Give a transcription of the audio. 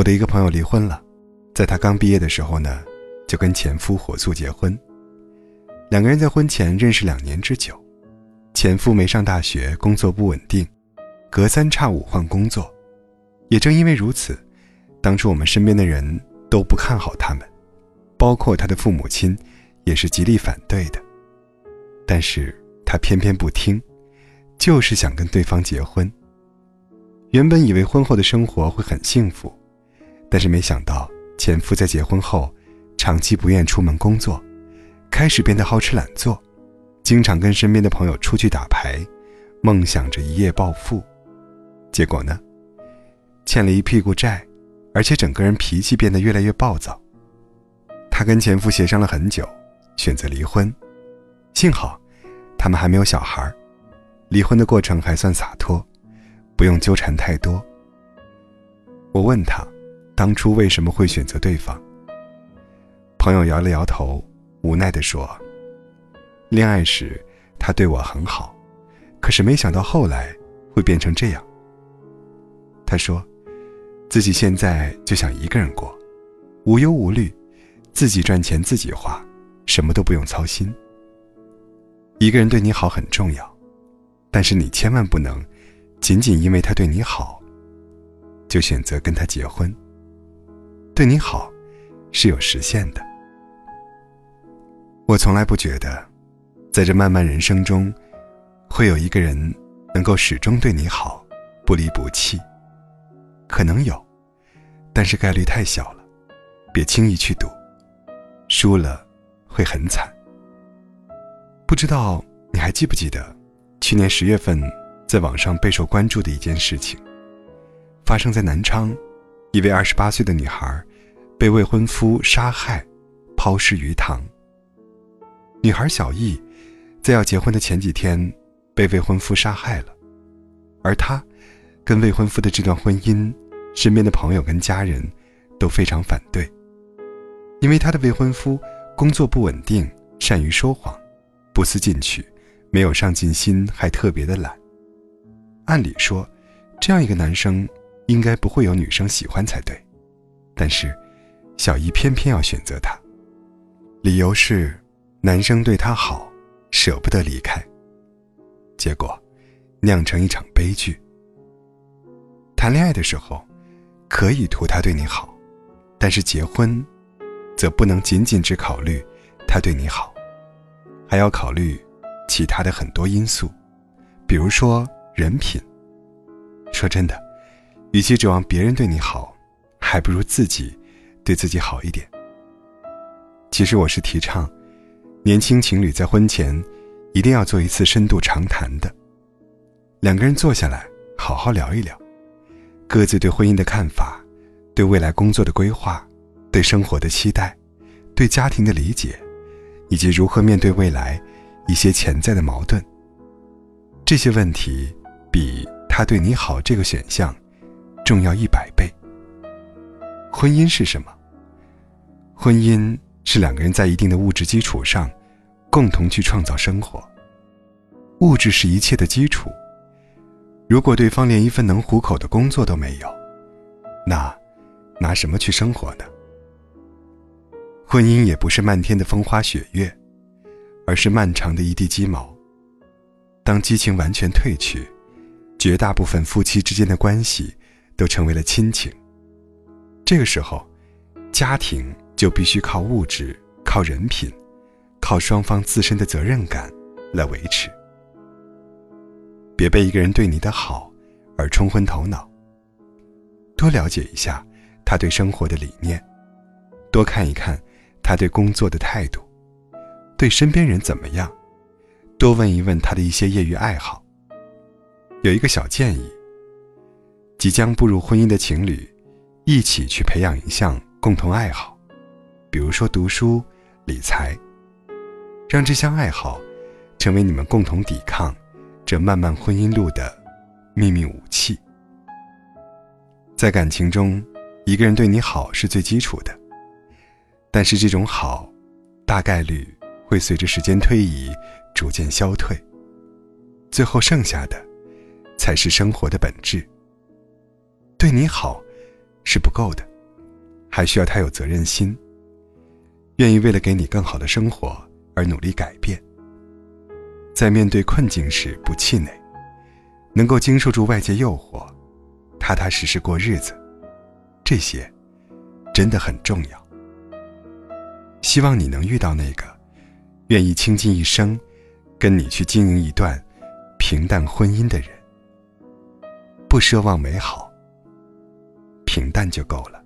我的一个朋友离婚了，在他刚毕业的时候呢，就跟前夫火速结婚。两个人在婚前认识两年之久，前夫没上大学，工作不稳定，隔三差五换工作。也正因为如此，当初我们身边的人都不看好他们，包括他的父母亲，也是极力反对的。但是他偏偏不听，就是想跟对方结婚。原本以为婚后的生活会很幸福。但是没想到，前夫在结婚后，长期不愿出门工作，开始变得好吃懒做，经常跟身边的朋友出去打牌，梦想着一夜暴富。结果呢，欠了一屁股债，而且整个人脾气变得越来越暴躁。她跟前夫协商了很久，选择离婚。幸好，他们还没有小孩，离婚的过程还算洒脱，不用纠缠太多。我问他。当初为什么会选择对方？朋友摇了摇头，无奈地说：“恋爱时他对我很好，可是没想到后来会变成这样。”他说：“自己现在就想一个人过，无忧无虑，自己赚钱自己花，什么都不用操心。一个人对你好很重要，但是你千万不能仅仅因为他对你好，就选择跟他结婚。”对你好，是有实现的。我从来不觉得，在这漫漫人生中，会有一个人能够始终对你好，不离不弃。可能有，但是概率太小了，别轻易去赌，输了会很惨。不知道你还记不记得，去年十月份，在网上备受关注的一件事情，发生在南昌，一位二十八岁的女孩。被未婚夫杀害，抛尸鱼塘。女孩小易，在要结婚的前几天，被未婚夫杀害了。而她，跟未婚夫的这段婚姻，身边的朋友跟家人，都非常反对。因为她的未婚夫工作不稳定，善于说谎，不思进取，没有上进心，还特别的懒。按理说，这样一个男生，应该不会有女生喜欢才对。但是。小姨偏偏要选择他，理由是男生对她好，舍不得离开。结果酿成一场悲剧。谈恋爱的时候，可以图他对你好，但是结婚，则不能仅仅只考虑他对你好，还要考虑其他的很多因素，比如说人品。说真的，与其指望别人对你好，还不如自己。对自己好一点。其实我是提倡，年轻情侣在婚前一定要做一次深度长谈的，两个人坐下来好好聊一聊，各自对婚姻的看法，对未来工作的规划，对生活的期待，对家庭的理解，以及如何面对未来一些潜在的矛盾。这些问题比他对你好这个选项重要一百倍。婚姻是什么？婚姻是两个人在一定的物质基础上，共同去创造生活。物质是一切的基础。如果对方连一份能糊口的工作都没有，那拿什么去生活呢？婚姻也不是漫天的风花雪月，而是漫长的一地鸡毛。当激情完全褪去，绝大部分夫妻之间的关系都成为了亲情。这个时候，家庭就必须靠物质、靠人品、靠双方自身的责任感来维持。别被一个人对你的好而冲昏头脑。多了解一下他对生活的理念，多看一看他对工作的态度，对身边人怎么样，多问一问他的一些业余爱好。有一个小建议：即将步入婚姻的情侣。一起去培养一项共同爱好，比如说读书、理财，让这项爱好成为你们共同抵抗这漫漫婚姻路的秘密武器。在感情中，一个人对你好是最基础的，但是这种好，大概率会随着时间推移逐渐消退，最后剩下的才是生活的本质。对你好。是不够的。还需要他有责任心，愿意为了给你更好的生活而努力改变。在面对困境时不气馁，能够经受住外界诱惑，踏踏实实过日子，这些真的很重要。希望你能遇到那个愿意倾尽一生跟你去经营一段平淡婚姻的人。不奢望美好，平淡就够了。